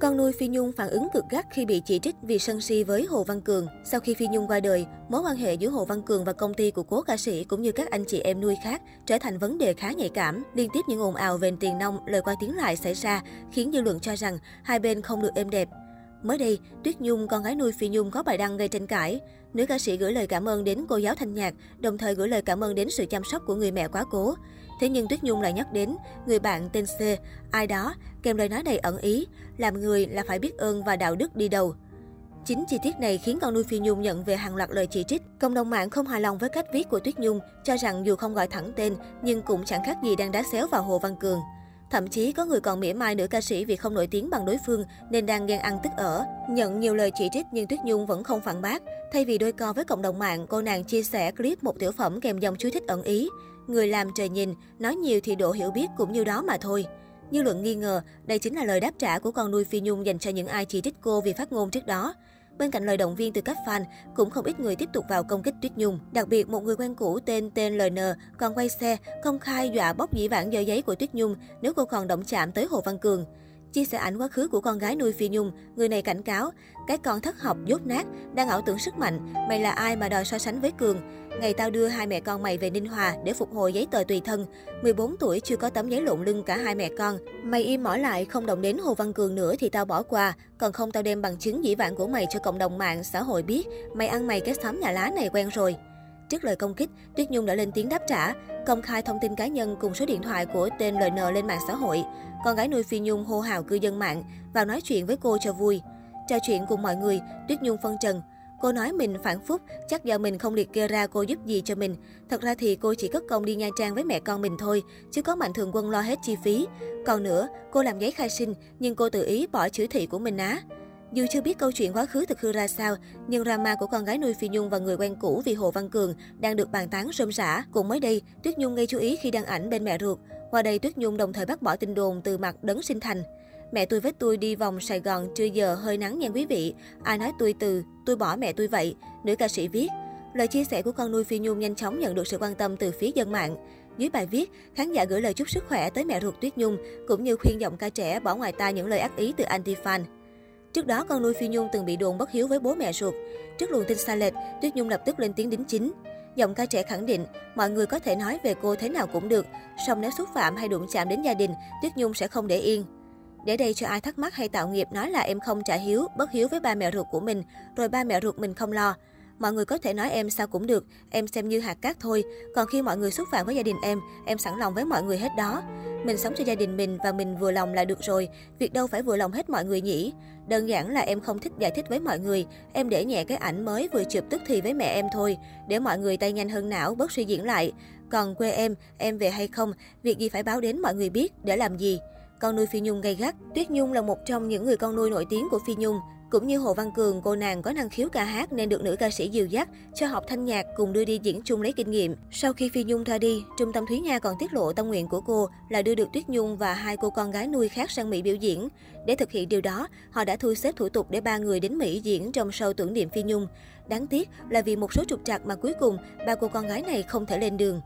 Con nuôi Phi Nhung phản ứng cực gắt khi bị chỉ trích vì sân si với Hồ Văn Cường. Sau khi Phi Nhung qua đời, mối quan hệ giữa Hồ Văn Cường và công ty của cố ca sĩ cũng như các anh chị em nuôi khác trở thành vấn đề khá nhạy cảm. Liên tiếp những ồn ào về tiền nông, lời qua tiếng lại xảy ra khiến dư luận cho rằng hai bên không được êm đẹp. Mới đây, Tuyết Nhung, con gái nuôi Phi Nhung có bài đăng gây tranh cãi. Nữ ca sĩ gửi lời cảm ơn đến cô giáo thanh nhạc, đồng thời gửi lời cảm ơn đến sự chăm sóc của người mẹ quá cố. Thế nhưng Tuyết Nhung lại nhắc đến người bạn tên C, ai đó, kèm lời nói đầy ẩn ý, làm người là phải biết ơn và đạo đức đi đầu. Chính chi tiết này khiến con nuôi Phi Nhung nhận về hàng loạt lời chỉ trích. Cộng đồng mạng không hài lòng với cách viết của Tuyết Nhung, cho rằng dù không gọi thẳng tên nhưng cũng chẳng khác gì đang đá xéo vào Hồ Văn Cường. Thậm chí có người còn mỉa mai nữ ca sĩ vì không nổi tiếng bằng đối phương nên đang ghen ăn tức ở. Nhận nhiều lời chỉ trích nhưng Tuyết Nhung vẫn không phản bác. Thay vì đôi co với cộng đồng mạng, cô nàng chia sẻ clip một tiểu phẩm kèm dòng chú thích ẩn ý. Người làm trời nhìn, nói nhiều thì độ hiểu biết cũng như đó mà thôi. Dư luận nghi ngờ, đây chính là lời đáp trả của con nuôi Phi Nhung dành cho những ai chỉ trích cô vì phát ngôn trước đó. Bên cạnh lời động viên từ các fan, cũng không ít người tiếp tục vào công kích Tuyết Nhung. Đặc biệt, một người quen cũ tên tên LN còn quay xe, công khai dọa bóc dĩ vãng dơ giấy của Tuyết Nhung nếu cô còn động chạm tới Hồ Văn Cường. Chia sẻ ảnh quá khứ của con gái nuôi Phi Nhung, người này cảnh cáo, cái con thất học dốt nát, đang ảo tưởng sức mạnh, mày là ai mà đòi so sánh với Cường. Ngày tao đưa hai mẹ con mày về Ninh Hòa để phục hồi giấy tờ tùy thân. 14 tuổi chưa có tấm giấy lộn lưng cả hai mẹ con. Mày im mỏi lại không động đến Hồ Văn Cường nữa thì tao bỏ qua. Còn không tao đem bằng chứng dĩ vãng của mày cho cộng đồng mạng, xã hội biết. Mày ăn mày cái xóm nhà lá này quen rồi. Trước lời công kích, Tuyết Nhung đã lên tiếng đáp trả, công khai thông tin cá nhân cùng số điện thoại của tên LN lên mạng xã hội. Con gái nuôi Phi Nhung hô hào cư dân mạng vào nói chuyện với cô cho vui. Trò chuyện cùng mọi người, Tuyết Nhung phân trần. Cô nói mình phản phúc, chắc do mình không liệt kê ra cô giúp gì cho mình. Thật ra thì cô chỉ cất công đi Nha Trang với mẹ con mình thôi, chứ có Mạnh Thường Quân lo hết chi phí. Còn nữa, cô làm giấy khai sinh, nhưng cô tự ý bỏ chữ thị của mình á. Dù chưa biết câu chuyện quá khứ thực hư ra sao, nhưng drama của con gái nuôi Phi Nhung và người quen cũ vì Hồ Văn Cường đang được bàn tán rôm rã. Cũng mới đây, Tuyết Nhung gây chú ý khi đăng ảnh bên mẹ ruột. Qua đây, Tuyết Nhung đồng thời bác bỏ tin đồn từ mặt đấng sinh thành. Mẹ tôi với tôi đi vòng Sài Gòn trưa giờ hơi nắng nha quý vị. Ai nói tôi từ, tôi bỏ mẹ tôi vậy. Nữ ca sĩ viết. Lời chia sẻ của con nuôi Phi Nhung nhanh chóng nhận được sự quan tâm từ phía dân mạng. Dưới bài viết, khán giả gửi lời chúc sức khỏe tới mẹ ruột Tuyết Nhung, cũng như khuyên giọng ca trẻ bỏ ngoài tai những lời ác ý từ anti-fan. Trước đó, con nuôi Phi Nhung từng bị đồn bất hiếu với bố mẹ ruột. Trước luồng tin sai lệch, Tuyết Nhung lập tức lên tiếng đính chính. Giọng ca trẻ khẳng định, mọi người có thể nói về cô thế nào cũng được, song nếu xúc phạm hay đụng chạm đến gia đình, Tuyết Nhung sẽ không để yên. Để đây cho ai thắc mắc hay tạo nghiệp nói là em không trả hiếu, bất hiếu với ba mẹ ruột của mình, rồi ba mẹ ruột mình không lo. Mọi người có thể nói em sao cũng được, em xem như hạt cát thôi. Còn khi mọi người xúc phạm với gia đình em, em sẵn lòng với mọi người hết đó. Mình sống cho gia đình mình và mình vừa lòng là được rồi. Việc đâu phải vừa lòng hết mọi người nhỉ? Đơn giản là em không thích giải thích với mọi người. Em để nhẹ cái ảnh mới vừa chụp tức thì với mẹ em thôi. Để mọi người tay nhanh hơn não, bớt suy diễn lại. Còn quê em, em về hay không, việc gì phải báo đến mọi người biết, để làm gì? Con nuôi Phi Nhung gay gắt. Tuyết Nhung là một trong những người con nuôi nổi tiếng của Phi Nhung. Cũng như Hồ Văn Cường, cô nàng có năng khiếu ca hát nên được nữ ca sĩ dìu dắt, cho học thanh nhạc cùng đưa đi diễn chung lấy kinh nghiệm. Sau khi Phi Nhung ra đi, Trung tâm Thúy Nga còn tiết lộ tâm nguyện của cô là đưa được Tuyết Nhung và hai cô con gái nuôi khác sang Mỹ biểu diễn. Để thực hiện điều đó, họ đã thu xếp thủ tục để ba người đến Mỹ diễn trong show tưởng niệm Phi Nhung. Đáng tiếc là vì một số trục trặc mà cuối cùng ba cô con gái này không thể lên đường.